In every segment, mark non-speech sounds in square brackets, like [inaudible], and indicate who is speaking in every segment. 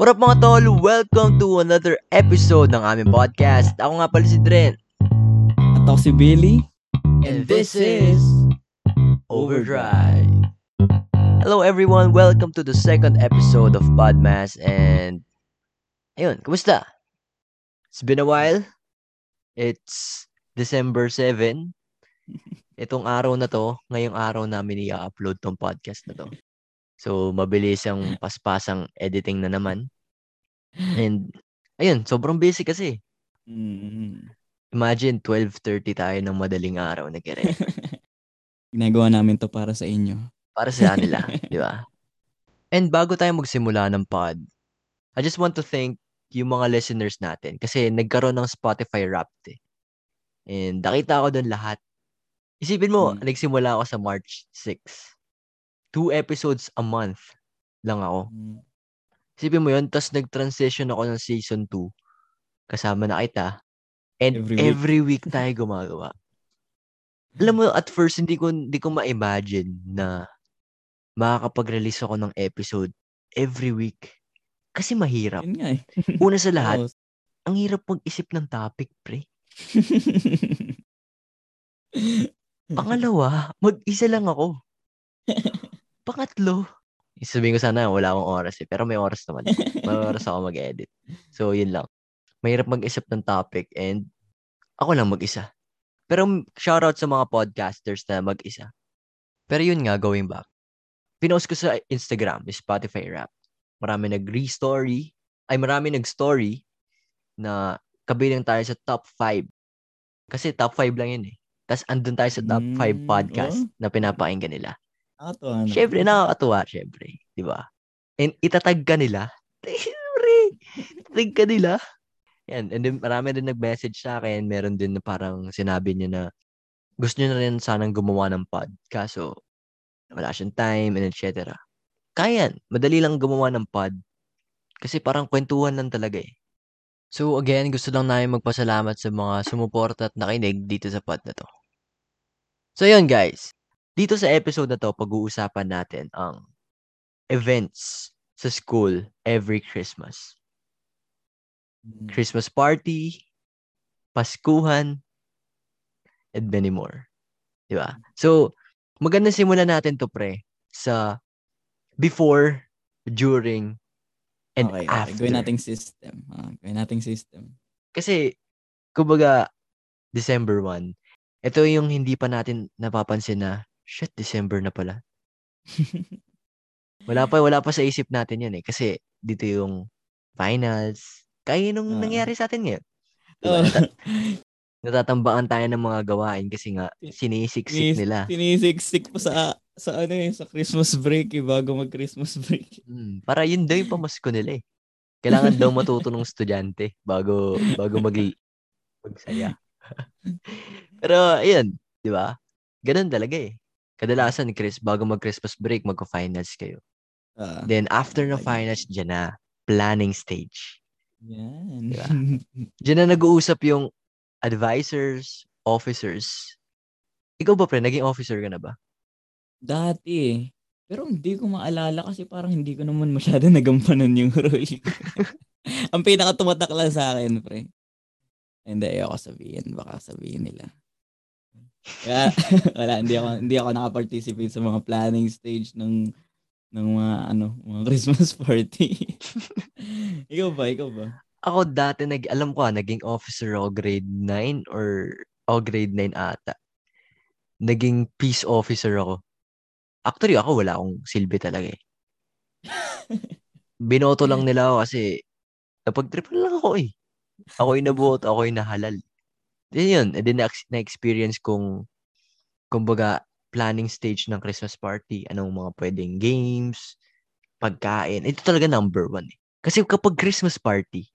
Speaker 1: What up mga tol? Welcome to another episode ng aming podcast. Ako nga pala si Dren.
Speaker 2: At ako si Billy.
Speaker 1: And this is Overdrive. Hello everyone, welcome to the second episode of Podmas and ayun, kumusta? It's been a while. It's December 7. [laughs] Itong araw na to, ngayong araw namin i-upload tong podcast na to. So, mabilis ang paspasang editing na naman. And, ayun, sobrang busy kasi.
Speaker 2: Mm.
Speaker 1: Imagine, 12.30 tayo ng madaling araw na gire. [laughs]
Speaker 2: Ginagawa namin to para sa inyo.
Speaker 1: Para sa kanila, [laughs] di ba? And bago tayo magsimula ng pod, I just want to thank yung mga listeners natin kasi nagkaroon ng Spotify Wrapped eh. And nakita ko doon lahat. Isipin mo,
Speaker 2: Hmm.
Speaker 1: nagsimula ako sa March 6. Two episodes a month lang ako.
Speaker 2: Mm.
Speaker 1: Isipin mo yun, tapos nag-transition ako ng season 2. Kasama na kita. And
Speaker 2: Every
Speaker 1: every
Speaker 2: week.
Speaker 1: week, tayo gumagawa. Alam mo, at first, hindi ko, hindi ko ma-imagine na makakapag-release ako ng episode every week. Kasi mahirap.
Speaker 2: Yun nga eh. [laughs]
Speaker 1: Una sa lahat, ang hirap mag-isip ng topic, pre. [laughs] Pangalawa, mag-isa lang ako. [laughs] Pangatlo, sabihin ko sana wala akong oras eh, pero may oras naman. May oras ako mag-edit. So, yun lang. Mahirap mag-isip ng topic and ako lang mag-isa. Pero shoutout sa mga podcasters na mag-isa. Pero yun nga, going back. Pinost ko sa Instagram, Spotify rap. Marami nag-re-story, ay marami nag-story na kabilang tayo sa top 5. Kasi top 5 lang yun eh. Tapos andun tayo sa top 5
Speaker 2: Mm,
Speaker 1: podcast
Speaker 2: oh.
Speaker 1: na pinapakinggan nila.
Speaker 2: Nakakatawa na.
Speaker 1: Siyempre, nakakatuwa, siyempre. Di ba? And itatag ka nila. [laughs] Siyempre, itatag ka nila. Yan. And then, marami din nag-message sa akin. Meron din na parang sinabi niya na gusto niya na rin sanang gumawa ng pod. Kaso, wala siyang time and etc. Kaya. Madali lang gumawa ng pod. Kasi parang kwentuhan lang talaga eh. So again, gusto lang namin magpasalamat sa mga sumuporta at nakinig dito sa pod na to. So yun guys, dito sa episode na to, pag-uusapan natin ang events sa school every Christmas.
Speaker 2: Mm.
Speaker 1: Christmas party, Paskuhan, and many more. Di ba? So, maganda simulan natin to pre sa before, during, and
Speaker 2: okay, okay.
Speaker 1: after.
Speaker 2: Gawin nating system. Ah, gawin nating system.
Speaker 1: Kasi, kumbaga, December 1, ito yung hindi pa natin napapansin na, shit, December na pala. Wala pa, wala pa sa isip natin yan eh. Kasi, dito yung finals. Kaya nung
Speaker 2: Oo.
Speaker 1: nangyari sa atin ngayon. Diba?
Speaker 2: Oh.
Speaker 1: Nata- natatambakan tayo ng mga gawain kasi nga, sinisiksik
Speaker 2: Sinis-
Speaker 1: nila.
Speaker 2: Sinisiksik pa sa sa ano eh, sa Christmas break eh, bago mag-Christmas break.
Speaker 1: Hmm, para yun daw yung pamasko nila eh. Kailangan daw matuto ng estudyante bago bago mag magsaya. [laughs] Pero ayun, 'di ba? Ganun talaga eh. Kadalasan Chris, bago mag-Christmas break, magko-finals kayo.
Speaker 2: Ah,
Speaker 1: Then after
Speaker 2: lagi.
Speaker 1: finals, diyan na planning stage.
Speaker 2: yan.
Speaker 1: Diba? Diyan na nag-uusap yung advisors, officers. Ikaw ba pre, naging officer ka na ba?
Speaker 2: Dati eh. Pero hindi ko maalala kasi parang hindi ko naman masyado [laughs] nagampanan yung role. [laughs] Ang pinaka-tumatak lang sa akin, pre. Hindi, ayoko sabihin. Baka sabihin nila. Kaya, [laughs] wala, hindi ako, hindi ako nakaparticipate sa mga planning stage ng ng mga ano, mga [laughs] Christmas party. [laughs] ikaw ba? Ikaw ba?
Speaker 1: Ako dati, nag, alam ko ah, naging officer ako grade 9 or o grade 9 ata. Naging peace officer ako. Actually, ako wala akong silbi talaga eh. Binoto lang nila ako kasi napag-tripan lang ako eh. Ako yung nabuot, ako yung nahalal. Yun, and then na- na-experience kong kumbaga planning stage ng Christmas party, anong mga pwedeng games, pagkain. Ito talaga number one eh. Kasi kapag Christmas party,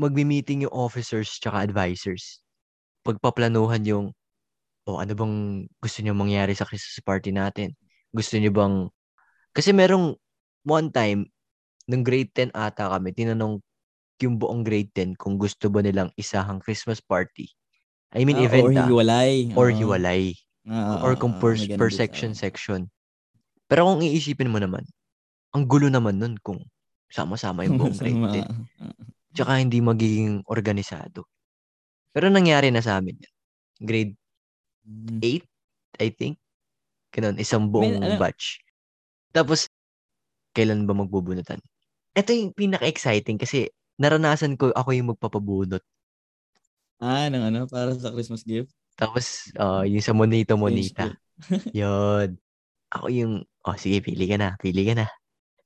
Speaker 1: magmi-meeting yung officers tsaka advisors. Pagpaplanuhan yung, o ano bang gusto niyo mangyari sa Christmas party natin? Gusto niyo bang, kasi merong one time, nung grade 10 ata kami, tinanong yung buong grade 10 kung gusto ba nilang isahang Christmas party. I mean,
Speaker 2: Ah,
Speaker 1: event
Speaker 2: or
Speaker 1: ah,
Speaker 2: hiwalay.
Speaker 1: or
Speaker 2: Oo.
Speaker 1: hiwalay.
Speaker 2: Ah,
Speaker 1: or
Speaker 2: ah,
Speaker 1: kung
Speaker 2: ah,
Speaker 1: per,
Speaker 2: ganun
Speaker 1: per
Speaker 2: din sa
Speaker 1: section
Speaker 2: amin.
Speaker 1: section. Pero kung iisipin mo naman, ang gulo naman nun kung sama-sama yung buong grade [laughs]
Speaker 2: Sama.
Speaker 1: 10. Tsaka hindi magiging organisado. Pero nangyari na sa amin yan. Grade
Speaker 2: Mm.
Speaker 1: 8, I think. Ganun, isang buong
Speaker 2: ano-
Speaker 1: batch. Tapos, kailan ba magbubunutan? Ito yung pinaka-exciting kasi naranasan ko ako yung magpapabunot.
Speaker 2: Ah, ng ano, para sa Christmas gift.
Speaker 1: Tapos, ah, yung sa Monito Monita. [laughs] Yun. Ako yung, oh sige, pili ka na, pili ka na.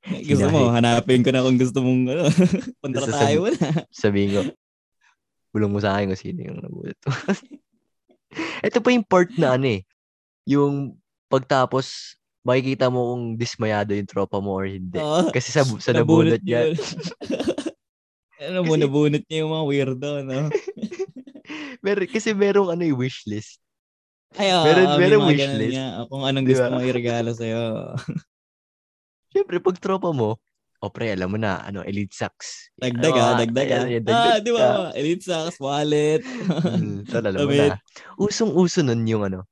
Speaker 1: [laughs]
Speaker 2: Gusto mo, hanapin ko na kung gusto mong ano, [laughs]
Speaker 1: Gusto
Speaker 2: tayo na.
Speaker 1: Sabihin ko, bulong mo sa akin kung sino yung nabunot. Ito pa yung part na ano eh. Yung pagtapos, makikita mo kung dismayado yung tropa mo or hindi.
Speaker 2: Oo.
Speaker 1: Kasi sa, sa nabunot niya,
Speaker 2: ano mo, nabunot niya yung mga weirdo, no?
Speaker 1: Mer kasi merong ano yung wishlist.
Speaker 2: Ay, oo,
Speaker 1: Meron-
Speaker 2: may
Speaker 1: meron wish list.
Speaker 2: nga. Kung anong
Speaker 1: Di
Speaker 2: gusto
Speaker 1: ba?
Speaker 2: mo iregalo sa'yo. [laughs]
Speaker 1: Siyempre, pag tropa mo, o pre, alam mo na, ano, elite socks.
Speaker 2: Dagdag
Speaker 1: Ano,
Speaker 2: ah, dagdag ah. Ah, di ba? Elite socks, wallet.
Speaker 1: Hmm, tol, alam mo na. Usong-uso nun yung ano.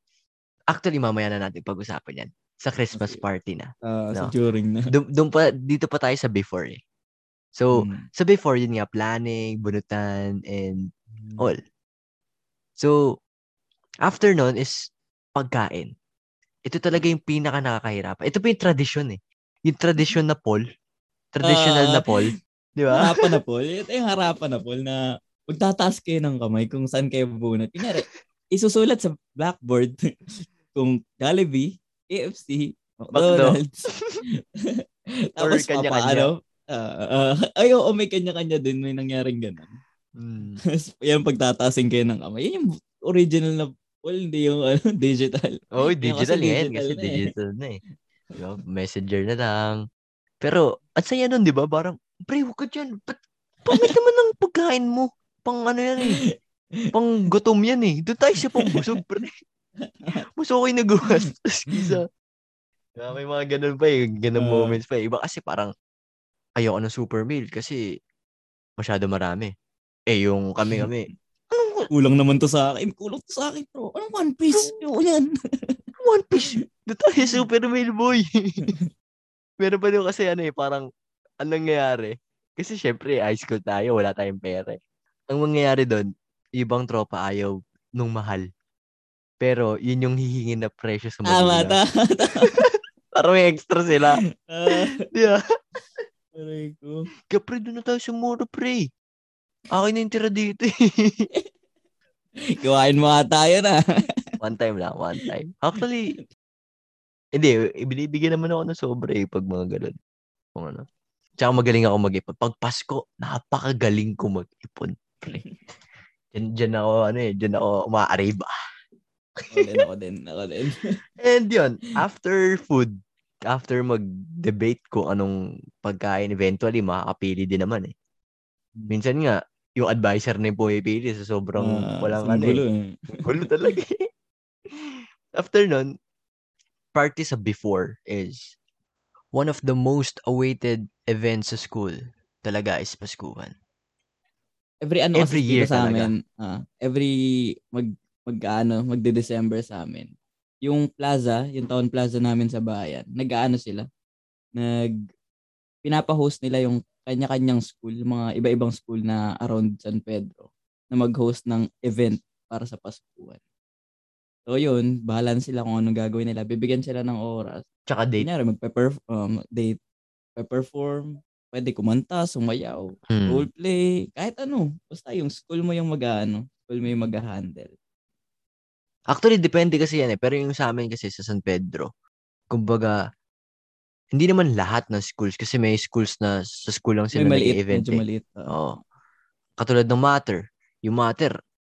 Speaker 1: Actually, mamaya na natin pag-usapan yan. Sa Christmas
Speaker 2: Okay.
Speaker 1: party na.
Speaker 2: Sa
Speaker 1: No.
Speaker 2: during na.
Speaker 1: Dum, dum pa, dito pa tayo sa before eh. So,
Speaker 2: Mm.
Speaker 1: sa before, yun nga, planning, bunutan, and
Speaker 2: Mm.
Speaker 1: all. So, after nun is pagkain. Ito talaga yung pinaka nakakahirapan. Ito pa yung tradisyon eh. Yung tradisyon na poll. Traditional
Speaker 2: Ah.
Speaker 1: na poll. Di ba?
Speaker 2: harapan na [laughs] Paul. Ito yung harapan na Paul na magtataas kayo ng kamay kung saan kayo bunot. Kunyari, isusulat sa blackboard [laughs] kung Jollibee, KFC, McDonald's. [laughs] Tapos
Speaker 1: kanya-kanya.
Speaker 2: papaano? Ah, ah, ay, oo, may kanya-kanya din. May nangyaring ganun. [laughs]
Speaker 1: Mm.
Speaker 2: yan, pagtataasin kayo ng kamay. Yan yung original na Paul, hindi yung ano, [laughs] digital.
Speaker 1: Oh, digital
Speaker 2: kasi
Speaker 1: ngayon
Speaker 2: digital
Speaker 1: kasi
Speaker 2: na eh.
Speaker 1: digital na eh. Diba? Messenger na lang. Pero, at saya nun, di ba? Parang, pre, huwag ka dyan. Ba't, pangit naman ng pagkain mo. Pang ano yan eh. [laughs] Pang gutom yan eh. Doon tayo sa pambusog, pre. Mas okay na gumas. Kisa. May mga ganun pa eh. Ganun
Speaker 2: Ah.
Speaker 1: moments pa eh. Iba kasi parang, ayoko ng super meal kasi masyado marami. Eh, yung kami-kami,
Speaker 2: Kulang naman to sa akin. Kulang to sa akin, bro. Anong one piece? Yung yan.
Speaker 1: One Piece. Doon tayo super meal boy. [laughs] Meron pa doon kasi ano eh, parang anong nangyayari? Kasi syempre, high school tayo, wala tayong pera. eh. Ang mangyayari doon, ibang tropa ayaw nung mahal. Pero yun yung hihingin na presyo sa
Speaker 2: Tama,
Speaker 1: magulang.
Speaker 2: tama. [laughs]
Speaker 1: Para may extra sila.
Speaker 2: Ah,
Speaker 1: Di ba?
Speaker 2: aray ko.
Speaker 1: Kaya pre, doon na tayo sa mura, pre. Akin na yung tira dito eh. [laughs]
Speaker 2: Gawain mo ata yun ah. [laughs]
Speaker 1: one time lang, one time. Actually, hindi, ibinibigyan naman ako ng sobra eh pag mga ganun. Kung ano. Tsaka magaling ako mag-ipon. Pag Pasko, napakagaling ko mag-ipon. [laughs] Diyan, diyan ako, ano eh, diyan ako umaariba.
Speaker 2: Ako din, ako din, ako din.
Speaker 1: And yun, after food, after mag-debate kung anong pagkain, eventually, makakapili din naman eh. Minsan nga, yung advisor na yung pumipili sa sobrang
Speaker 2: Ah,
Speaker 1: walang ano
Speaker 2: gulo
Speaker 1: eh.
Speaker 2: eh.
Speaker 1: Gulo talaga eh. After nun, party sa before is one of the most awaited events sa school talaga is Paskuhan.
Speaker 2: Every ano
Speaker 1: Every year
Speaker 2: sa
Speaker 1: talaga.
Speaker 2: amin, ah, every mag mag ano, magde-December sa amin. Yung plaza, yung town plaza namin sa bayan, nag-aano sila. Nag pinapa-host nila yung kanya-kanyang school, mga iba-ibang school na around San Pedro na mag-host ng event para sa Paskuhan. So yun, bahala na sila kung anong gagawin nila. Bibigyan sila ng oras.
Speaker 1: Tsaka date.
Speaker 2: Kunyari, magpe-perform, um, date, perform pwede kumanta, sumayaw,
Speaker 1: Hmm.
Speaker 2: roleplay, kahit ano. Basta yung school mo yung mag-ano, school mo yung mag-handle.
Speaker 1: Actually, depende kasi yan eh. Pero yung sa amin kasi sa San Pedro, kumbaga, hindi naman lahat ng schools kasi may schools na sa school lang
Speaker 2: May
Speaker 1: sila
Speaker 2: maliit,
Speaker 1: nag-event
Speaker 2: medyo
Speaker 1: eh.
Speaker 2: maliit. oo.
Speaker 1: Oo. Katulad ng matter. Yung matter,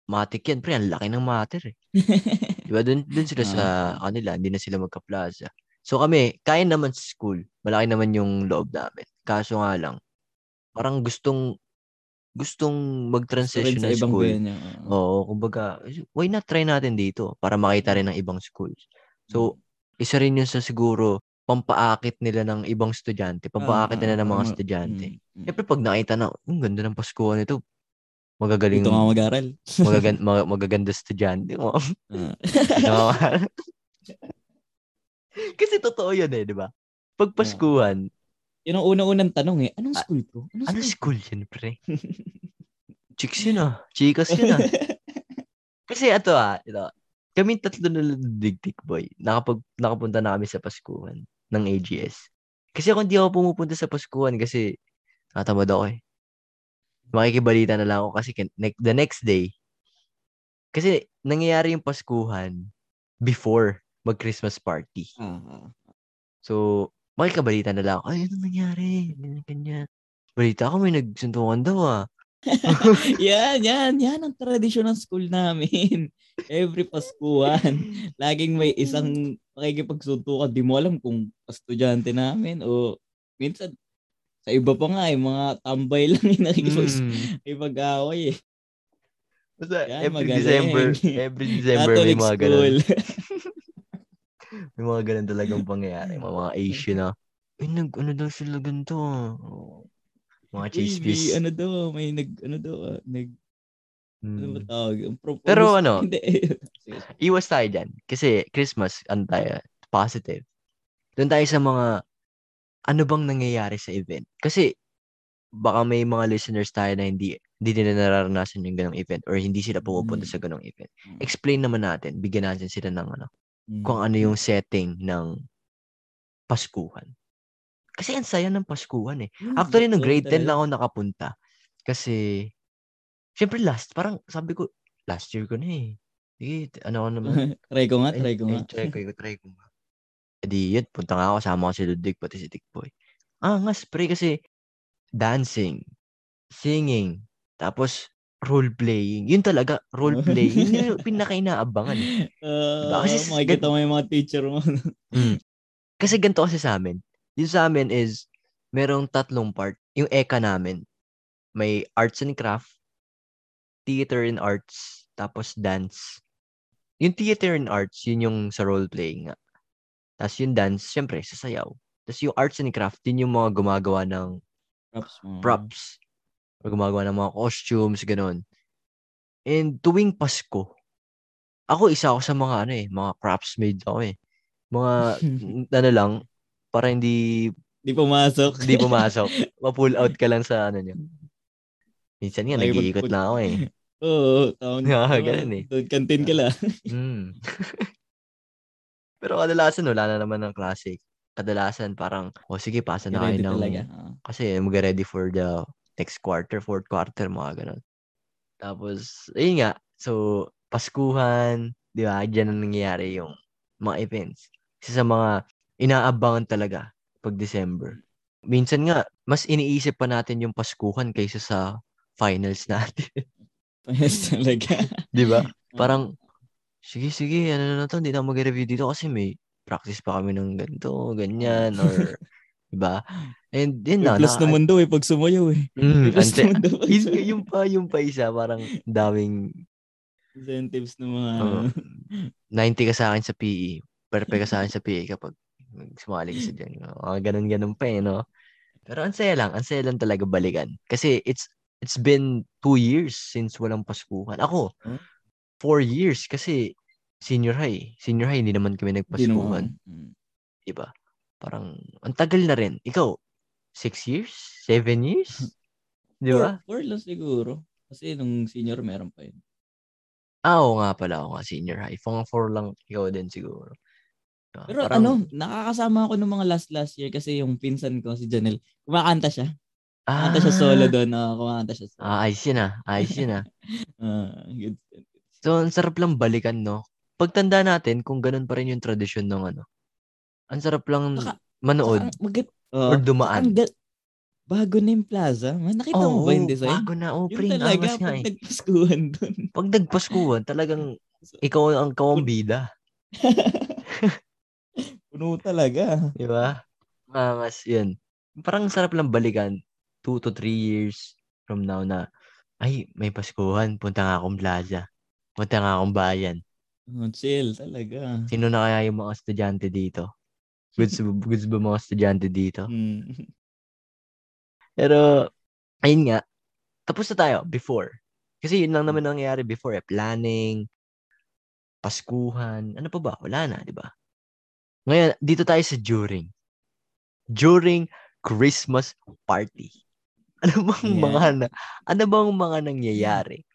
Speaker 1: matik yan. Pre, ang laki ng matter eh. [laughs] Di ba? Dun, dun sila sa kanila. Hindi na sila magka-plaza. So kami, kaya naman sa school. Malaki naman yung loob namin. Kaso nga lang, parang gustong gustong
Speaker 2: Gusto
Speaker 1: mag-transition ng
Speaker 2: ibang
Speaker 1: school.
Speaker 2: venue. oo.
Speaker 1: Oo, kumbaga, why not try natin dito para makita rin ng ibang schools. So, isa rin yun sa siguro pampaakit nila ng ibang estudyante, pampaakit
Speaker 2: Ah,
Speaker 1: nila ng mga
Speaker 2: ah,
Speaker 1: estudyante.
Speaker 2: mm.
Speaker 1: Siyempre, pag nakita na, ang ganda ng Paskuhan nito, magagaling,
Speaker 2: Dito nga mag-aral.
Speaker 1: magagan, mag- magaganda estudyante. Oh,
Speaker 2: Ah. [laughs] [laughs]
Speaker 1: Kasi totoo yun eh, di ba? Pag Paskuhan,
Speaker 2: Yun ang unang-unang tanong eh. Anong school to? Anong
Speaker 1: Ano
Speaker 2: school?
Speaker 1: school yun, pre? [laughs] Chicks yun ah. Chicas yun ah. Kasi ito ah, ito. Kami tatlo na digtik boy. Nakapag, nakapunta na kami sa Paskuhan ng AGS. Kasi ako hindi ako pumupunta sa Paskuhan kasi natamad ako eh. Makikibalita na lang ako kasi the next day, kasi nangyayari yung Paskuhan before mag-Christmas party.
Speaker 2: Ah.
Speaker 1: So, makikabalita na lang ako, ay, ano nangyari? Ganyan, ganyan. Balita ako, may nagsuntukan daw ah. [laughs]
Speaker 2: yan, yan, yan ang tradisyon ng school namin. Every Paskuhan, laging may isang makikipagsuntukan. Di mo alam kung estudyante namin o minsan sa iba pa nga, eh, mga tambay lang yung nakikipag
Speaker 1: Mm.
Speaker 2: away eh.
Speaker 1: Basta
Speaker 2: Yan,
Speaker 1: every
Speaker 2: magaling.
Speaker 1: December, every December may mga ganun. [laughs] May mga ganun talagang pangyayari. Mga, mga Asian na, ay, nag, ano daw sila ganito. Oh. Mga fish.
Speaker 2: ano daw, may nag, ano daw, ah, nag, ano ba
Speaker 1: Mm.
Speaker 2: tawag? Propose-
Speaker 1: Pero ano. [laughs] Iwas tayo dyan. Kasi Christmas, ano tayo, positive. Doon tayo sa mga, ano bang nangyayari sa event? Kasi, baka may mga listeners tayo na hindi hindi nila nararanasan yung ganong event or hindi sila pumupunta
Speaker 2: Mm.
Speaker 1: sa ganong event.
Speaker 2: Mm.
Speaker 1: Explain naman natin, bigyan natin sila ng ano,
Speaker 2: Mm.
Speaker 1: kung ano yung setting ng Paskuhan. Kasi ang saya ng Paskuhan eh.
Speaker 2: Mm,
Speaker 1: Actually, nung grade 10
Speaker 2: talaga.
Speaker 1: lang ako nakapunta. Kasi, syempre last, parang sabi ko, last year ko na eh. Sige, ano ko naman. [laughs]
Speaker 2: try ko nga, [laughs] try ko nga.
Speaker 1: try ko, try ko nga. Di yun, punta nga ako, sama ko si Ludwig, pati si Tikboy. Ah, nga, spray kasi dancing, singing, tapos role-playing. Yun talaga, role-playing. Yun yung [laughs] pinaka-inaabangan. eh.
Speaker 2: Ah,
Speaker 1: Kasi s-
Speaker 2: makikita mo yung mga teacher mo.
Speaker 1: Mm. Kasi ganito kasi sa amin. Dito sa amin is, merong tatlong part. Yung ECA namin, may arts and craft, theater and arts, tapos dance. Yung theater and arts, yun yung sa role-playing nga. Tapos yung dance, syempre, sa sayaw. Tapos yung arts and craft, yun yung mga gumagawa ng
Speaker 2: Props mo.
Speaker 1: props. Or gumagawa ng mga costumes, ganun. And tuwing Pasko, ako isa ako sa mga ano eh, mga craftsmade ako eh. Mga, [laughs] ano lang, para hindi
Speaker 2: Di pumasok.
Speaker 1: hindi pumasok. Ma-pull out ka lang sa ano nyo. Minsan nga, nag-iikot lang ako eh. [laughs]
Speaker 2: Oo, taon. [laughs]
Speaker 1: Ah, ganun eh.
Speaker 2: Kantin ka lang. [laughs]
Speaker 1: Mm. Pero kadalasan, wala na naman ng classic. Kadalasan, parang, o sige, pasa na kayo ng...
Speaker 2: talaga. ah.
Speaker 1: Kasi mag-ready for the next quarter, fourth quarter, mga ganun. Tapos, ayun nga. So, Paskuhan, di ba? Diyan na nangyayari yung mga events. Isa sa mga inaabangan talaga pag December. Minsan nga, mas iniisip pa natin yung Paskuhan kaysa sa finals natin. [laughs]
Speaker 2: Yes, talaga. [laughs]
Speaker 1: di ba? Parang, sige, sige, ano na to, hindi na mag-review dito kasi may practice pa kami ng ganito, ganyan, or, [laughs] di ba? And yun na,
Speaker 2: plus
Speaker 1: na,
Speaker 2: naman daw eh pag sumayaw eh.
Speaker 1: mm,
Speaker 2: plus
Speaker 1: ante-
Speaker 2: naman daw
Speaker 1: yun, yung pa, yung pa isa, parang daming,
Speaker 2: Incentives ng mga ano.
Speaker 1: 90 ka sa akin sa PE, perfect ka sa akin sa PE kapag sumali ka sa dyan. Mga ganun-ganun pa eh, no? Pero ang saya lang, ang saya lang talaga balikan. Kasi it's, it's been two years since walang Paskuhan. Ako,
Speaker 2: Huh?
Speaker 1: four years kasi senior high. Senior high, hindi naman kami nagpaskuhan.
Speaker 2: naman. Mm.
Speaker 1: Di ba? Parang, ang tagal na rin. Ikaw, six years? Seven years? Di ba?
Speaker 2: Four, four lang siguro. Kasi nung senior meron pa yun.
Speaker 1: Ah, oo nga pala. Oo nga, senior high. Pang four lang ikaw din siguro.
Speaker 2: Pero
Speaker 1: Parang-
Speaker 2: ano, nakakasama ako nung mga last last year kasi yung pinsan ko si Janelle, kumakanta siya. Kumakanta siya solo doon. Uh, kumakanta siya solo.
Speaker 1: Ah, ayos [laughs] yun ah. Ayos yun ah.
Speaker 2: Ah, good.
Speaker 1: So, ang sarap lang balikan, no? Pagtanda natin, kung ganun pa rin yung tradisyon ng ano. Ang sarap lang
Speaker 2: Saka-
Speaker 1: manood
Speaker 2: Saka, mag-
Speaker 1: or
Speaker 2: oh,
Speaker 1: dumaan.
Speaker 2: ang ga- bago na yung plaza. Man, nakita
Speaker 1: Oo,
Speaker 2: mo ba yung design?
Speaker 1: bago na. Oh,
Speaker 2: Yun
Speaker 1: pre, ang
Speaker 2: talaga,
Speaker 1: angas nga
Speaker 2: pag
Speaker 1: eh.
Speaker 2: nagpaskuhan doon.
Speaker 1: Pag nagpaskuhan, talagang [laughs] ikaw ang kawambida. [laughs]
Speaker 2: Puno talaga.
Speaker 1: Di ba? Angas, yun. Parang sarap lang balikan. Two to three years from now na, ay, may Paskuhan. Punta nga akong plaza. Punta nga akong bayan.
Speaker 2: Oh, chill talaga.
Speaker 1: Sino na kaya yung mga estudyante dito? Goods, goods ba mga estudyante dito?
Speaker 2: Hmm.
Speaker 1: Pero, ayun nga. Tapos na tayo, before. Kasi yun lang naman nangyayari before eh. Planning, Paskuhan, ano pa ba? Wala na, di ba? Ngayon, dito tayo sa during. During Christmas party. [laughs] Ano bang
Speaker 2: Yeah.
Speaker 1: mga na, ano bang mga nangyayari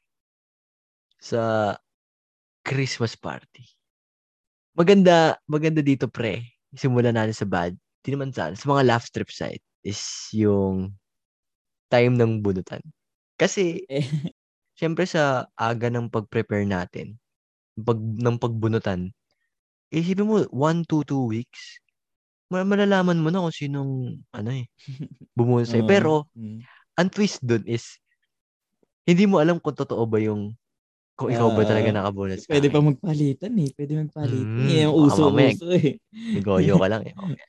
Speaker 1: sa Christmas party? Maganda, maganda dito pre. Simulan natin sa bad. Di naman sa, sa mga laugh trip side is yung time ng bunutan. Kasi,
Speaker 2: Eh. [laughs]
Speaker 1: syempre sa aga ng pag-prepare natin, pag, ng pagbunutan, isipin mo, one to two weeks, ma- malalaman mo na kung sinong, ano eh, [laughs] bumunot sa'yo.
Speaker 2: Oo.
Speaker 1: Pero,
Speaker 2: Mm.
Speaker 1: ang twist dun is, hindi mo alam kung totoo ba yung, kung ikaw ba talaga
Speaker 2: Ah,
Speaker 1: nakabunot sa
Speaker 2: Pwede pa magpalitan eh. Pwede magpalitan.
Speaker 1: Mm,
Speaker 2: Yan yung uso-uso eh.
Speaker 1: Negoyo ka lang eh. [laughs]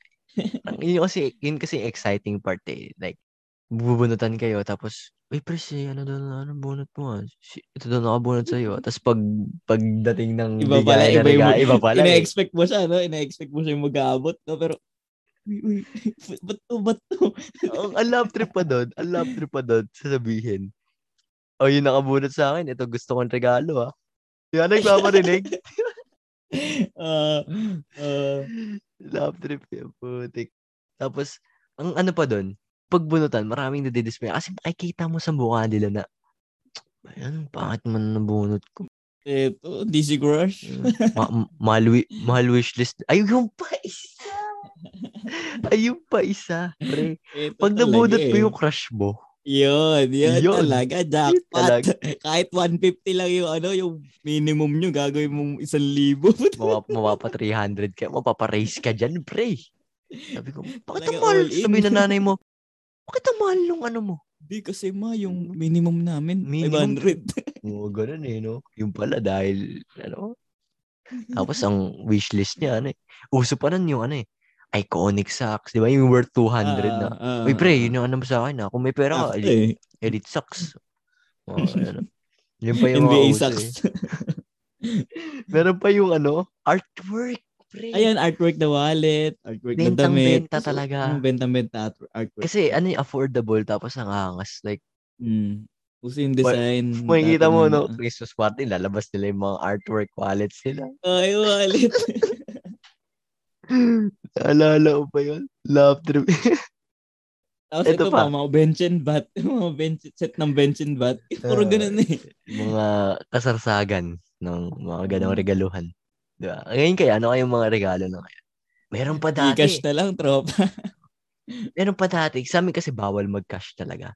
Speaker 1: Okay. Yun kasi, yun kasi exciting part eh. Like, bubunutan kayo, tapos, uy, pre, si, ano daw, ano, bunot mo ah. Si, ito daw nakabunot sa'yo. ah." Tapos, pag, pagdating ng
Speaker 2: Iba pala,
Speaker 1: bigay
Speaker 2: iba yung-
Speaker 1: iba pala eh.
Speaker 2: Ina-expect mo siya, no? Ina-expect mo siya yung mag-aabot, no? Pero, uy, uy, [laughs] ba't to, ba't to?
Speaker 1: ang, ang love trip pa doon, ang love trip pa doon, sasabihin, oh, yung nakabunot sa akin, ito gusto kong regalo ah. Yan, nagpaparinig.
Speaker 2: Ah, [laughs] ah,
Speaker 1: love trip yan, putik. Tapos, ang ano pa doon, pagbunutan, maraming nadidismay. Kasi makikita mo sa mukha nila na, ayan, pangit man nabunot ko.
Speaker 2: eto, DC Crush.
Speaker 1: Ma- ma- mahal, wi- mahal wishlist. Ayun pa isa. [laughs] Ayun pa isa. Pre.
Speaker 2: Eto
Speaker 1: Pag
Speaker 2: talaga
Speaker 1: nabunot mo
Speaker 2: eh.
Speaker 1: yung crush mo,
Speaker 2: Yun, yun,
Speaker 1: Yun.
Speaker 2: talaga, jackpot.
Speaker 1: talaga. [laughs]
Speaker 2: Kahit 150 lang yung ano, yung minimum nyo, gagawin mong isang libo.
Speaker 1: mawap, mawapa 300 ka, mapapa-raise ka dyan, pre. Sabi ko, bakit ang mahal? Sabi na nanay mo, bakit ang mahal nung ano mo?
Speaker 2: Di kasi ma, yung minimum namin,
Speaker 1: Minimum.
Speaker 2: 500.
Speaker 1: Oo, ganun eh, no? Yung pala dahil, ano? [laughs] Tapos ang wishlist niya, ano eh. Uso pa nun yung ano eh. Iconic socks, di ba? Yung worth 200 na.
Speaker 2: Ah, ah,
Speaker 1: Uy, pre, yun yung ano mo sa akin ah. Kung may pera ka,
Speaker 2: Sakto
Speaker 1: elite,
Speaker 2: eh.
Speaker 1: elite socks. [laughs] Oh, ano. Yun pa yung
Speaker 2: NBA
Speaker 1: uso
Speaker 2: sucks.
Speaker 1: eh. [laughs] Meron pa yung ano, artwork, pre.
Speaker 2: Ayan, artwork na wallet, artwork na damit.
Speaker 1: Bentang-benta talaga.
Speaker 2: Mm, Bentang-benta artwork.
Speaker 1: Kasi ano yung affordable tapos ang angas. Like,
Speaker 2: Mm. Uso yung design.
Speaker 1: makikita
Speaker 2: dati
Speaker 1: mo, no? Christmas party, lalabas nila yung mga artwork wallets nila.
Speaker 2: Ay, wallet. [laughs]
Speaker 1: Naalala ko pa yun. Love trip. [laughs]
Speaker 2: Tapos
Speaker 1: Ito
Speaker 2: ito, pa,
Speaker 1: pa.
Speaker 2: mga bench and bat. [laughs] mga bench, set ng bench and bat. Puro
Speaker 1: Ah.
Speaker 2: ganun eh.
Speaker 1: mga kasarsagan ng mga ganong
Speaker 2: Mm.
Speaker 1: regaluhan. Di ba? Ngayon kaya, ano kayong mga regalo na ngayon? Meron pa dati.
Speaker 2: Gcash na lang, tropa. [laughs]
Speaker 1: Meron pa dati. Sa amin kasi bawal mag-cash talaga.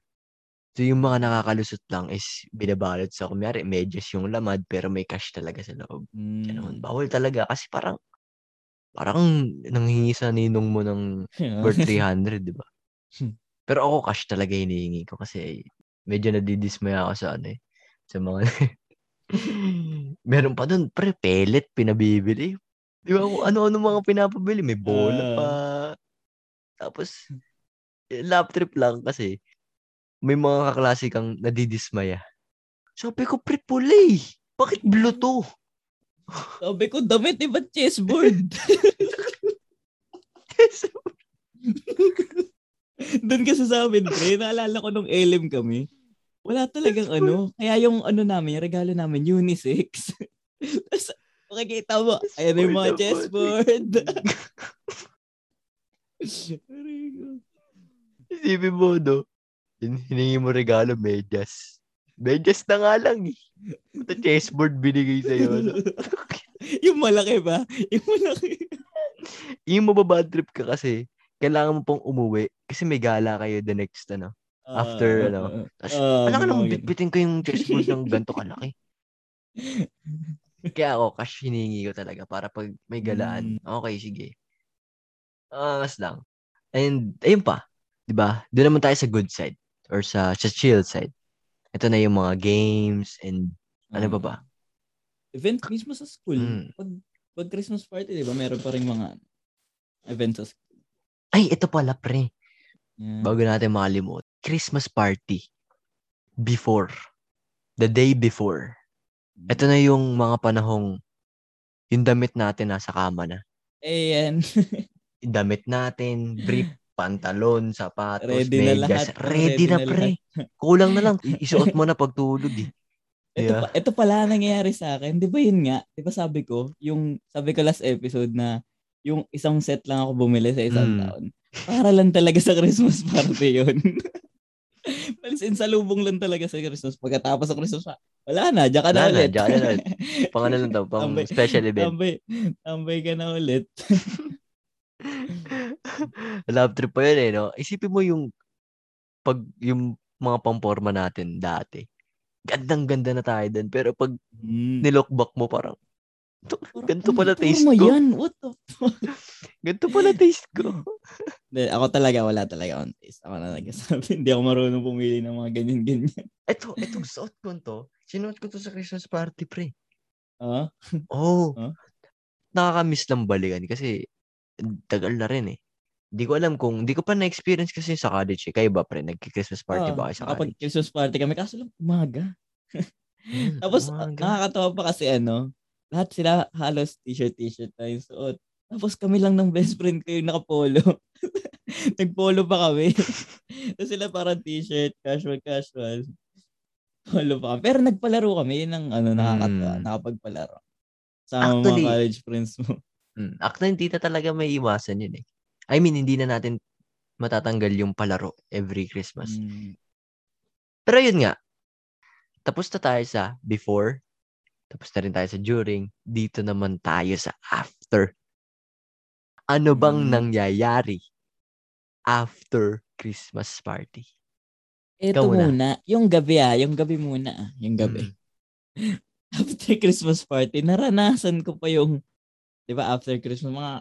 Speaker 1: So yung mga nakakalusot lang is binabalot sa, kumiyari, medyas yung lamad pero may cash talaga sa loob. Ganun.
Speaker 2: Mm.
Speaker 1: Bawal talaga kasi parang parang nanghingi sa ninong mo ng worth [laughs] 300, di ba? Pero ako cash talaga hinihingi ko kasi medyo nadidismaya ako sa ano eh. Sa mga... Meron pa dun, pre, pellet, pinabibili. Di ba? Ano-ano mga pinapabili. May bola
Speaker 2: Ah.
Speaker 1: pa. Tapos, eh, lap trip lang kasi may mga kaklase kang nadidismaya. Sabi ko, pre, puli. Bakit blue to?
Speaker 2: Sabi ko, damit, di ba chessboard? [laughs] Doon kasi sa amin, pre, naalala ko nung LM kami. Wala talagang ano. Kaya yung ano namin, yung regalo namin, unisex. [laughs] Tapos, makikita mo, ayan yung mga chessboard. [laughs]
Speaker 1: Isipin mo, no? Hin- Hiningi mo regalo, medyas. Medyas na nga lang eh. Ito chessboard binigay sa'yo. No? [laughs]
Speaker 2: yung malaki ba? Yung malaki.
Speaker 1: Yung mababad trip ka kasi, kailangan mo pong umuwi kasi may gala kayo the next, ano. After,
Speaker 2: Ah,
Speaker 1: ano,
Speaker 2: ah,
Speaker 1: Tapos,
Speaker 2: ah,
Speaker 1: alam ka
Speaker 2: ganun.
Speaker 1: bitbitin ko yung chessboard ng [laughs] ganito kalaki. Kaya ako, cash hiningi ko talaga para pag may galaan. Okay, sige. Angas lang. And, ayun pa. 'di ba? Doon naman tayo sa good side or sa, sa chill side. Ito na yung mga games and ano ba ba?
Speaker 2: Event mismo sa school.
Speaker 1: Mm.
Speaker 2: Pag, pag Christmas party, di ba, meron pa rin mga events sa school.
Speaker 1: Ay, ito pala pre.
Speaker 2: Yeah.
Speaker 1: Bago natin makalimut. Christmas party. Before. The day before. Ito na yung mga panahong yung damit natin nasa kama na.
Speaker 2: Ayan.
Speaker 1: Damit natin, brief, [laughs] pantalon, sapatos,
Speaker 2: Ready na
Speaker 1: medyas.
Speaker 2: lahat.
Speaker 1: Ready,
Speaker 2: Ready
Speaker 1: na,
Speaker 2: na
Speaker 1: pre. Kulang na lang. [laughs] Isuot mo na pagtulog eh.
Speaker 2: Ito,
Speaker 1: Yeah.
Speaker 2: pa, ito pala nangyayari sa akin. Di ba yun nga? Di ba sabi ko, yung, sabi ko last episode na yung isang set lang ako bumili sa isang
Speaker 1: Mm.
Speaker 2: taon. Para lang talaga sa Christmas party yun. [laughs] Pansin sa lubong lang talaga sa Christmas. Pagkatapos ng Christmas, wala na, diyan ka na
Speaker 1: na,
Speaker 2: ulit.
Speaker 1: diyan ka na ulit. Pang ano lang daw, pang
Speaker 2: Tambay-
Speaker 1: special event.
Speaker 2: Tambay, tambay ka na ulit. [laughs]
Speaker 1: Love trip pa yun eh, no? Isipin mo yung pag yung mga pamporma natin dati. Gandang-ganda na tayo dun. Pero pag
Speaker 2: Mm.
Speaker 1: nilook back mo, parang, "To-
Speaker 2: Parang,
Speaker 1: ganito
Speaker 2: "Ano,
Speaker 1: pala taste ko.
Speaker 2: yan? What the fuck? [laughs]
Speaker 1: Ganito pala taste ko. [laughs]
Speaker 2: Hindi, ako talaga, wala talaga akong taste. Ako na nagsasabi, hindi ako marunong pumili ng mga ganyan-ganyan. [laughs]
Speaker 1: Ito, itong suot ko to. Sinuot ko to sa Christmas party, pre.
Speaker 2: Ah?
Speaker 1: Oh.
Speaker 2: Huh?
Speaker 1: Nakakamiss lang balikan kasi tagal na rin eh. Hindi ko alam kung, hindi ko pa na-experience kasi sa college eh. Kayo ba, pre? Nagki-Christmas party
Speaker 2: Ah,
Speaker 1: ba kayo sa
Speaker 2: Kapag
Speaker 1: college?
Speaker 2: Christmas party kami, kaso lang umaga.
Speaker 1: Hmm,
Speaker 2: Tapos, ah,
Speaker 1: umaga.
Speaker 2: nakakatawa pa kasi ano, lahat sila halos t-shirt, t-shirt na yung suot. Tapos kami lang ng best friend ko yung nakapolo. [laughs] Nagpolo pa kami. [laughs] Tapos sila parang t-shirt, casual, casual. Polo pa kami. Pero nagpalaro kami. Yun ang ano, nakakatawa.
Speaker 1: Mm.
Speaker 2: Nakapagpalaro. Sa
Speaker 1: Actually,
Speaker 2: mga college friends mo.
Speaker 1: Hmm. Actually, hindi na talaga may iwasan yun eh. I mean, hindi na natin matatanggal yung palaro every Christmas.
Speaker 2: Mm.
Speaker 1: Pero yun nga, tapos na tayo sa before, tapos na rin tayo sa during, dito naman tayo sa after. Ano bang
Speaker 2: Mm.
Speaker 1: nangyayari after Christmas party?
Speaker 2: Ito
Speaker 1: muna.
Speaker 2: muna. Yung gabi ah. Yung gabi muna ah. Yung gabi.
Speaker 1: Mm. [laughs]
Speaker 2: after Christmas party, naranasan ko pa yung, di ba, after Christmas, mga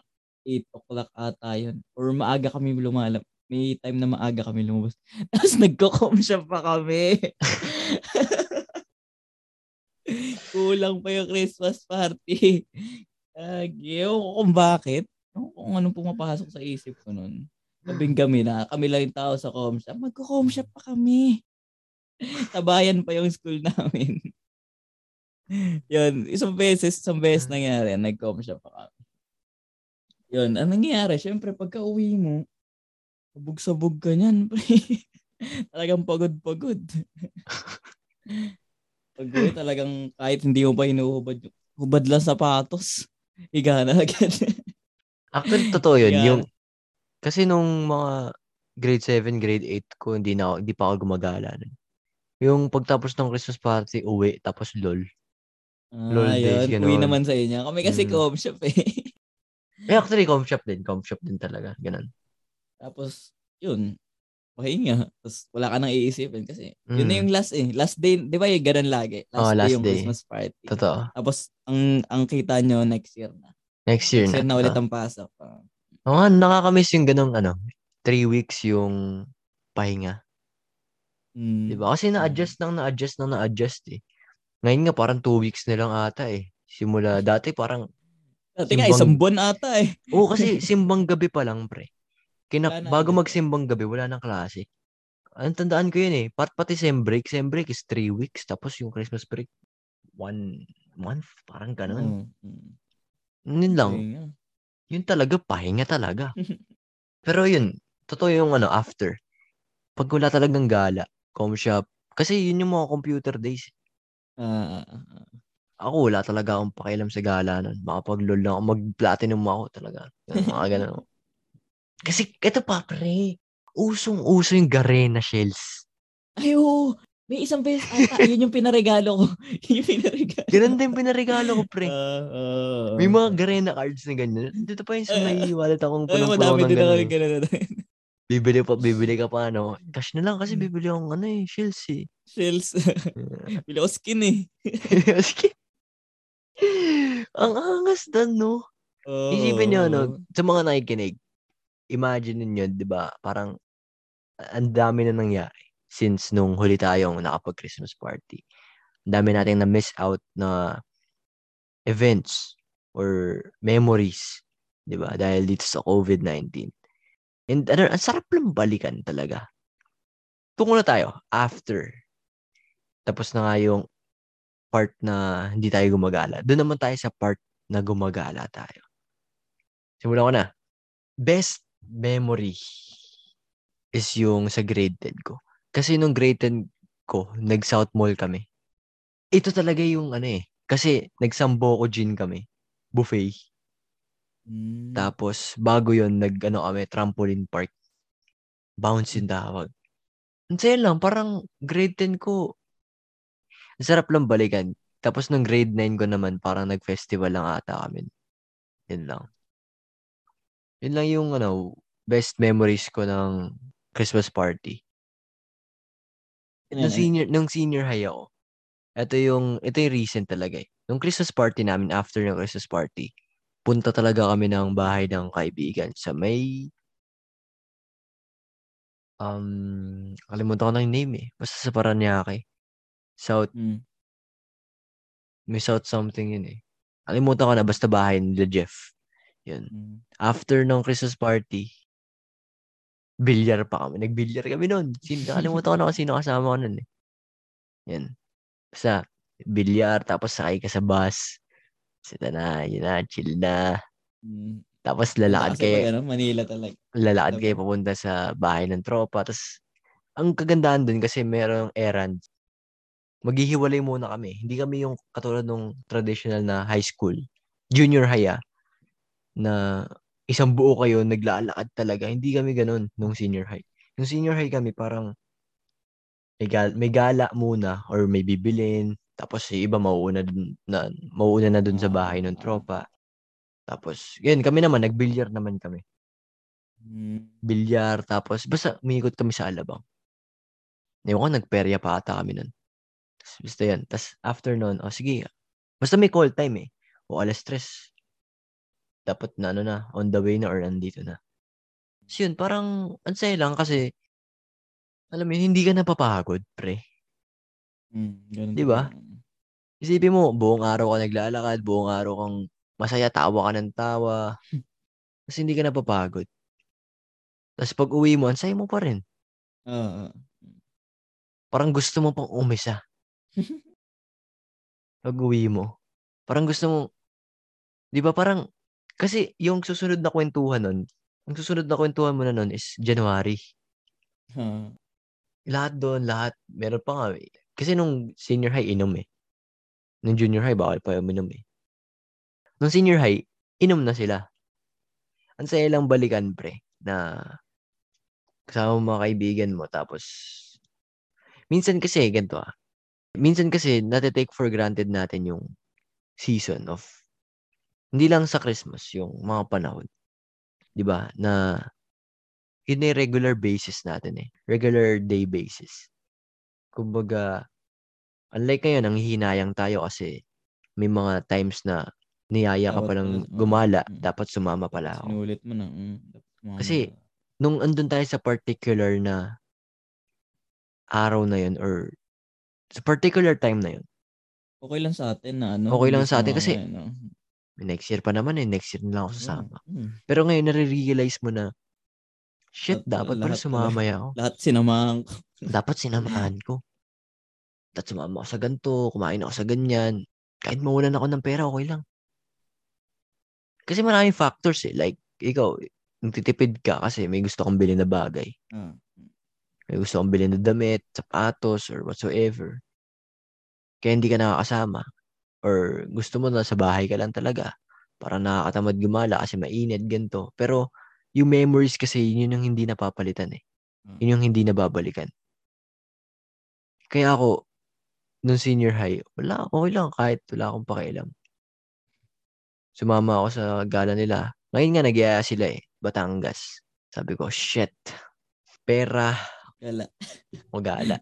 Speaker 2: 8 o'clock ata yun. Or maaga kami lumalab. May time na maaga kami lumabas. [laughs] Tapos nagko-com shop pa kami. [laughs] [laughs] Kulang pa yung Christmas party. [laughs] Agi, ewan ko kung bakit. Kung anong pumapasok sa isip ko nun. Sabing kami na, kami lang yung tao sa com shop. Magko-com shop pa kami. [laughs] Tabayan pa yung school namin. Yun, isang beses, isang beses nangyari, nag-com shop pa kami. Yun, ang nangyayari, syempre pagka uwi mo, sabog-sabog ka niyan, pre. talagang pagod-pagod. Pag uwi, talagang kahit hindi mo pa hinuhubad, hubad lang sapatos. Higa na agad. [laughs]
Speaker 1: Actually, totoo yun.
Speaker 2: Yeah.
Speaker 1: Yung, kasi nung mga grade 7, grade 8 ko, hindi, na, hindi pa ako gumagala. nun. Yung pagtapos ng Christmas party, uwi, tapos lol. Lol
Speaker 2: ah,
Speaker 1: days,
Speaker 2: yun. Uwi
Speaker 1: ganun.
Speaker 2: naman sa inyo. Kami kasi
Speaker 1: Mm.
Speaker 2: com shop eh.
Speaker 1: Eh, actually, com shop din. Com shop din talaga. Ganun.
Speaker 2: Tapos, yun. Pahinga. Tapos, wala ka nang iisipin kasi yun na
Speaker 1: Mm.
Speaker 2: yung last eh. Last day, di ba yung ganun lagi? Last
Speaker 1: Oh,
Speaker 2: day
Speaker 1: last
Speaker 2: yung
Speaker 1: day.
Speaker 2: Christmas party.
Speaker 1: Totoo.
Speaker 2: Tapos, ang ang kita nyo next year na.
Speaker 1: Next year
Speaker 2: Next year
Speaker 1: na.
Speaker 2: na ulit
Speaker 1: Ah.
Speaker 2: ang pasok. Ah.
Speaker 1: Oo nga, nakakamiss yung ganong ano, three weeks yung pahinga.
Speaker 2: Mm.
Speaker 1: Di ba? Kasi na-adjust nang na-adjust nang na-adjust eh. Ngayon nga parang two weeks na lang ata eh. Simula, dati parang,
Speaker 2: Dati nga,
Speaker 1: simbang-
Speaker 2: isang buwan ata eh.
Speaker 1: oo kasi simbang gabi pa lang pre. Kina,
Speaker 2: Wala na
Speaker 1: bago
Speaker 2: agad.
Speaker 1: magsimbang gabi, wala nang klase. Ang tandaan ko yun eh. Pat, pati sem break. Sem break is three weeks. Tapos yung Christmas break, one month. Parang ganun.
Speaker 2: Oo. Mm.
Speaker 1: Yun lang.
Speaker 2: Pahinga.
Speaker 1: Yun talaga, pahinga talaga. [laughs] Pero yun, totoo yung ano, after. Pag wala talagang gala, com shop. Kasi yun yung mga computer days.
Speaker 2: Ah.
Speaker 1: Ako, wala talaga akong pakialam sa gala nun. Makapag-lol lang ako, mag-platinum ako talaga. Yung mga ganun. [laughs] Kasi, eto pa, pre. Usong-uso yung Garena shells.
Speaker 2: Ay, oo. May isang beses ata. [laughs] yun yung pinaregalo ko. [laughs] yun yung pinaregalo.
Speaker 1: Ganun din pinaregalo ko, pre.
Speaker 2: Ah, ah,
Speaker 1: May mga Garena cards na ganyan. Dito pa yung sa may wallet akong
Speaker 2: Ay,
Speaker 1: punong-puno
Speaker 2: madami
Speaker 1: ng
Speaker 2: din ako
Speaker 1: ganun.
Speaker 2: ganun. [laughs]
Speaker 1: Bibili pa, bibili ka pa, ano. Cash na lang kasi
Speaker 2: Hmm.
Speaker 1: bibili akong ano eh, shells eh.
Speaker 2: Shells. Bili ko skin eh.
Speaker 1: Maski. Ang angas doon, no?
Speaker 2: Oh,
Speaker 1: Isipin nyo, no? Sa mga nakikinig, imagine ninyo, di ba? Parang, ang dami na nangyari since nung huli tayong nakapag-Christmas party. Ang dami nating na-miss out na events or memories, di ba? Dahil dito sa COVID-19. And ano, ang sarap lang balikan talaga. Tungo na tayo, after. Tapos na nga yung part na hindi tayo gumagala. Doon naman tayo sa part na gumagala tayo. Simulan ko na. Best memory is yung sa grade 10 ko. Kasi nung grade 10 ko, nag-South Mall kami. Ito talaga yung ano eh. Kasi nagsambo ko gin kami. Buffet.
Speaker 2: Mm.
Speaker 1: Tapos, bago yon nag, ano kami, trampoline park. Bounce yung tawag. Ang saya lang, parang grade 10 ko. Ang sarap lang balikan. Tapos, nung grade 9 ko naman, parang nag-festival lang ata kami. Yun lang. Yun lang yung, ano, best memories ko ng Christmas party. Nung
Speaker 2: eh.
Speaker 1: senior, nung senior high ako, ito yung, ito yung recent talaga eh. Nung Christmas party namin, after ng Christmas party, punta talaga kami ng bahay ng kaibigan sa may, um, kalimutan ko na yung name eh. Basta sa Paranaque. South,
Speaker 2: Mm.
Speaker 1: may South something yun eh. Kalimutan ko na, basta bahay nila Jeff. Yun.
Speaker 2: Mm.
Speaker 1: After ng Christmas party, bilyar pa kami. Nagbilyar kami noon. Sin [laughs] nakalimutan ko na kung sino kasama ko noon eh. Yan. Basta, bilyar, tapos sakay ka sa bus. Sita na, yun na, chill na.
Speaker 2: Mm.
Speaker 1: Tapos lalakad
Speaker 2: kasi
Speaker 1: kayo,
Speaker 2: pag ano, Manila talaga.
Speaker 1: lalakad kayo papunta sa bahay ng tropa. Tapos, ang kagandahan dun kasi merong errand. Maghihiwalay muna kami. Hindi kami yung katulad ng traditional na high school. Junior high ah, na isang buo kayo, naglalakad talaga. Hindi kami ganun nung senior high. Nung senior high kami, parang may, gal- may gala muna or may bibilin. Tapos yung iba mauuna dun, na, mauuna na dun sa bahay ng tropa. Tapos, yun, kami naman, nagbilyar naman kami.
Speaker 2: Mm.
Speaker 1: Bilyar, tapos basta umiikot kami sa Alabang. Ewan ko, nagperya pa ata kami nun. Tapos, basta yan. Tapos, after nun, oh, sige. Basta may call time eh. O alas tres. Dapat na ano na, on the way na or andito na. So yun, parang, ang saya lang kasi, alam mo yun, hindi ka napapagod, pre.
Speaker 2: Mm.
Speaker 1: Di ba? Isipin mo, buong araw ka naglalakad, buong araw kang masaya, tawa ka ng tawa. [laughs] Tapos hindi ka napapagod. Tapos pag uwi mo, ang saya mo pa rin.
Speaker 2: Oo.
Speaker 1: Parang gusto mo pang umisa. [laughs] Pag uwi mo. Parang gusto mo, di ba parang, kasi yung susunod na kwentuhan nun, ang susunod na kwentuhan mo na nun is January.
Speaker 2: Ah.
Speaker 1: Lahat doon, lahat, meron pa nga. eh. Kasi nung senior high, inom eh. Nung junior high, bawal pa uminom eh. Nung senior high, inom na sila. Ang saya lang balikan, pre, na kasama mo mga kaibigan mo, tapos, minsan kasi, ganito ah, minsan kasi, nate-take for granted natin yung season of, hindi lang sa Christmas, yung mga panahon. 'Di ba Na, na yung regular basis natin eh. Regular day basis. Kumbaga, unlike ngayon, ang hihinayang tayo kasi may mga times na niyaya ka
Speaker 2: Dapat
Speaker 1: pa lang
Speaker 2: pala- oo.
Speaker 1: gumala,
Speaker 2: Mm.
Speaker 1: dapat sumama pala ako.
Speaker 2: Sinulit mo na. Mm.
Speaker 1: Kasi,
Speaker 2: ka.
Speaker 1: Nung andun tayo sa particular na araw na yun or sa particular time na yun,
Speaker 2: Okay lang sa atin na ano.
Speaker 1: Okay lang sa atin kasi-
Speaker 2: eh, no?
Speaker 1: Next year pa naman eh, next year na lang ako sasama.
Speaker 2: Mm.
Speaker 1: Pero ngayon, nare-realize mo na, shit, dapat pala
Speaker 2: lahat
Speaker 1: sumama ako.
Speaker 2: Lahat sinamahan ko.
Speaker 1: Dapat sinamahan ko. Dapat sumama ako sa ganito, kumain ako sa ganyan. Kahit mawalan ako ng pera, okay lang. Kasi maraming factors eh. Like, ikaw, nagtitipid ka kasi may gusto kang bilhin na bagay.
Speaker 2: Ah.
Speaker 1: May gusto kang bilhin na damit, sapatos, or whatsoever. Kaya hindi ka nakakasama. Or gusto mo na sa bahay ka lang talaga. Para nakakatamad gumala kasi mainit, ganito. Pero, yung memories kasi, yun yung hindi napapalitan eh. Yun yung hindi nababalikan. Kaya ako, nung senior high, wala, okay lang kahit wala akong pakialam. Sumama ako sa gala nila. Ngayon nga, nag sila eh. Batangas. Sabi ko, shit. Pera,
Speaker 2: Kala.
Speaker 1: magala.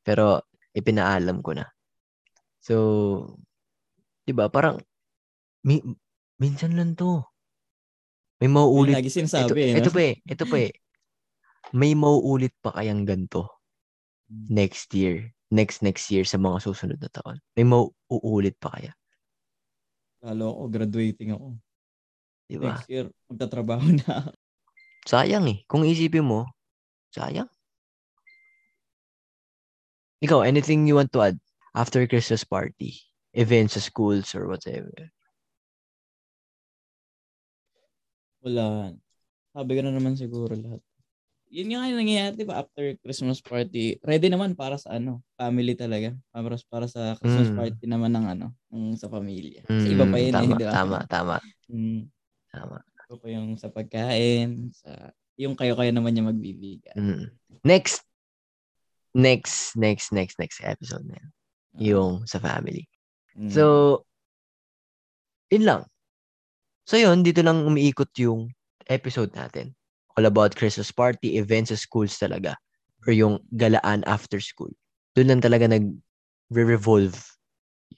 Speaker 1: Pero, ipinaalam ko na. So, di ba, parang, mi- minsan lang to. May mauulit.
Speaker 2: lagi
Speaker 1: Ito,
Speaker 2: sinasabi eh.
Speaker 1: ito
Speaker 2: no?
Speaker 1: pa eh, ito pa [laughs] eh. May mauulit pa kayang ganto next year. Next next year sa mga susunod na taon. May mauulit pa kaya.
Speaker 2: Lalo ako, graduating ako.
Speaker 1: Di ba?
Speaker 2: Next year, magtatrabaho na.
Speaker 1: Sayang eh. Kung isipin mo, sayang. Ikaw, anything you want to add after Christmas party? Events sa schools or whatever.
Speaker 2: Wala. Sabi ko na naman siguro lahat. Yun nga yung nangyayari, di ba? After Christmas party, ready naman para sa ano, family talaga. Para, para sa Christmas
Speaker 1: Mm.
Speaker 2: party naman ng ano, ng sa pamilya. Kasi iba pa yun
Speaker 1: tama,
Speaker 2: eh, di ba?
Speaker 1: Tama, tama.
Speaker 2: Mm.
Speaker 1: Tama.
Speaker 2: Ito po yung sa pagkain, sa yung kayo-kayo naman yung magbibigay.
Speaker 1: Mm. Next, next, next, next, next episode na yan. Yung sa family.
Speaker 2: Mm.
Speaker 1: So, yun lang. So yun, dito lang umiikot yung episode natin. All about Christmas party, events sa schools talaga. Or yung galaan after school. Doon lang talaga nag-revolve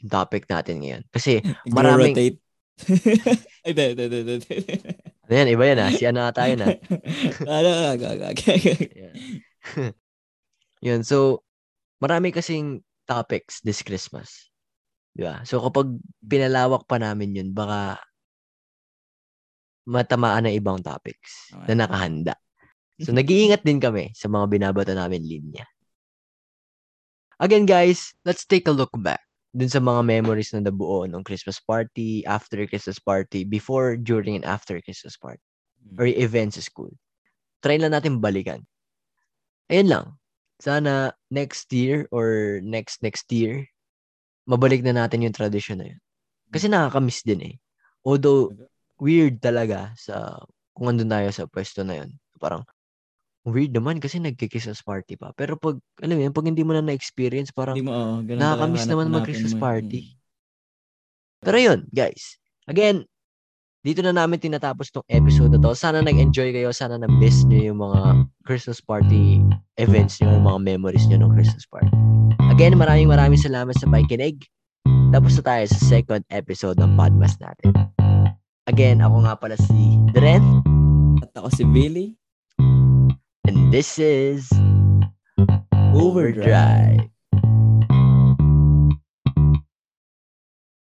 Speaker 1: yung topic natin ngayon. Kasi [laughs] maraming...
Speaker 2: Nagro-rotate. [laughs] Ay, di, di, di, di, di.
Speaker 1: Ano yan, iba yan ha. Si ano ata yun ha.
Speaker 2: Ano, aga, aga.
Speaker 1: Yan. Yun, so, marami kasing topics this Christmas. Di ba? So, kapag pinalawak pa namin yun, baka matamaan ng ibang topics
Speaker 2: Okay.
Speaker 1: na nakahanda. So, nag-iingat din kami sa mga binabato namin linya. Again, guys, let's take a look back dun sa mga memories na nabuo ng Christmas party, after Christmas party, before, during, and after Christmas party or events sa school. Try lang natin balikan. Ayun lang. Sana next year or next next year, mabalik na natin yung tradition na yun. Kasi nakakamiss din eh. Although, weird talaga sa kung andun tayo sa pwesto na yun. Parang, weird naman kasi nagkikisas party pa. Pero pag, alam mo yun, pag hindi mo na na-experience, parang,
Speaker 2: Hindi mo, oh,
Speaker 1: nakakamiss
Speaker 2: talaga
Speaker 1: naman mag-Christmas party. Pero yun, guys. Again, dito na namin tinatapos tong episode na to. Sana nag-enjoy kayo. Sana na-miss nyo yung mga Christmas party events nyo, yung mga memories nyo ng Christmas party. Again, maraming maraming salamat sa pakikinig. Tapos na tayo sa second episode ng podcast natin. Again, ako nga pala si Dren.
Speaker 2: At ako si Billy.
Speaker 1: And this is
Speaker 2: Overdrive.
Speaker 1: Overdrive.